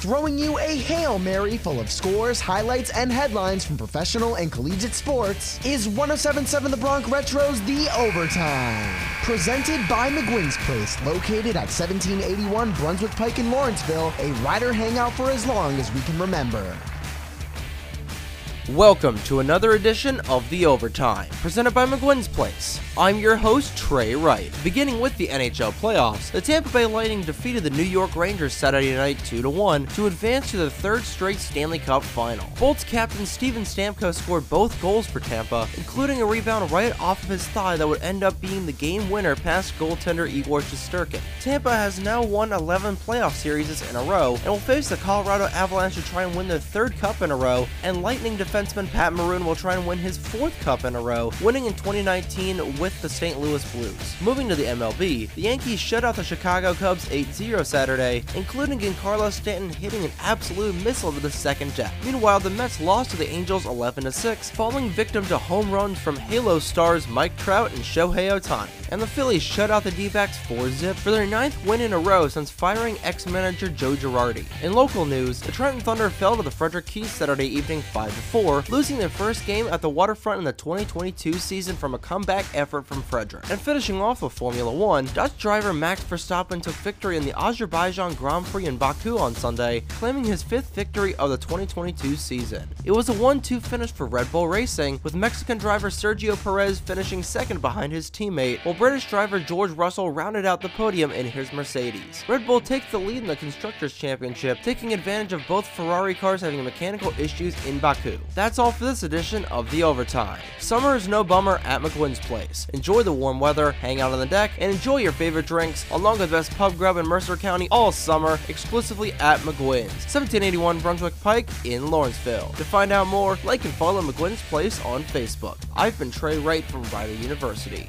throwing you a Hail Mary full of scores, highlights, and headlines from professional and collegiate sports is 1077 The Bronx Retro's The Overtime. Presented by McGuinn's Place, located at 1781 Brunswick Pike in Lawrenceville, a rider hangout for as long as we can remember. Welcome to another edition of The Overtime, presented by McGuinn's Place. I'm your host, Trey Wright. Beginning with the NHL playoffs, the Tampa Bay Lightning defeated the New York Rangers Saturday night 2-1 to advance to the third straight Stanley Cup final. Bolts captain Steven Stamkos scored both goals for Tampa, including a rebound right off of his thigh that would end up being the game winner past goaltender Igor Shesterkin. Tampa has now won 11 playoff series in a row and will face the Colorado Avalanche to try and win their third cup in a row, and Lightning defense defenseman Pat Maroon will try and win his fourth cup in a row, winning in 2019 with the St. Louis Blues. Moving to the MLB, the Yankees shut out the Chicago Cubs 8-0 Saturday, including Giancarlo Stanton hitting an absolute missile to the second deck. Meanwhile, the Mets lost to the Angels 11-6, falling victim to home runs from Halo stars Mike Trout and Shohei Ohtani. And the Phillies shut out the D-backs 4-zip for their ninth win in a row since firing ex-manager Joe Girardi. In local news, the Trenton Thunder fell to the Frederick Keys Saturday evening 5-4 losing their first game at the waterfront in the 2022 season from a comeback effort from Frederick. And finishing off with Formula 1, Dutch driver Max Verstappen took victory in the Azerbaijan Grand Prix in Baku on Sunday, claiming his fifth victory of the 2022 season. It was a 1-2 finish for Red Bull Racing, with Mexican driver Sergio Perez finishing second behind his teammate, while British driver George Russell rounded out the podium in his Mercedes. Red Bull takes the lead in the Constructors' Championship, taking advantage of both Ferrari cars having mechanical issues in Baku. That's all for this edition of The Overtime. Summer is no bummer at McGuinn's Place. Enjoy the warm weather, hang out on the deck, and enjoy your favorite drinks along with the best pub grub in Mercer County all summer exclusively at McGuinn's, 1781 Brunswick Pike in Lawrenceville. To find out more, like and follow McGuinn's Place on Facebook. I've been Trey Wright from Rider University.